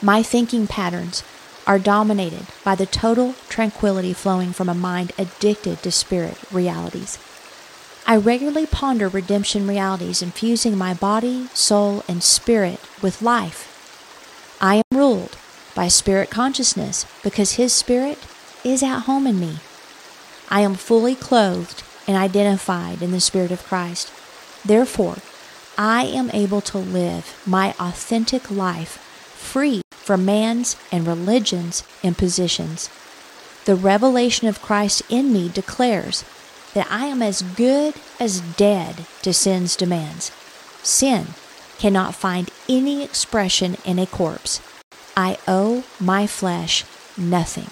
My thinking patterns are dominated by the total tranquility flowing from a mind addicted to spirit realities. I regularly ponder redemption realities, infusing my body, soul, and spirit with life. I am ruled by spirit consciousness because His Spirit is at home in me. I am fully clothed and identified in the Spirit of Christ. Therefore, I am able to live my authentic life free from man's and religion's impositions. The revelation of Christ in me declares that I am as good as dead to sin's demands. Sin cannot find any expression in a corpse. I owe my flesh nothing.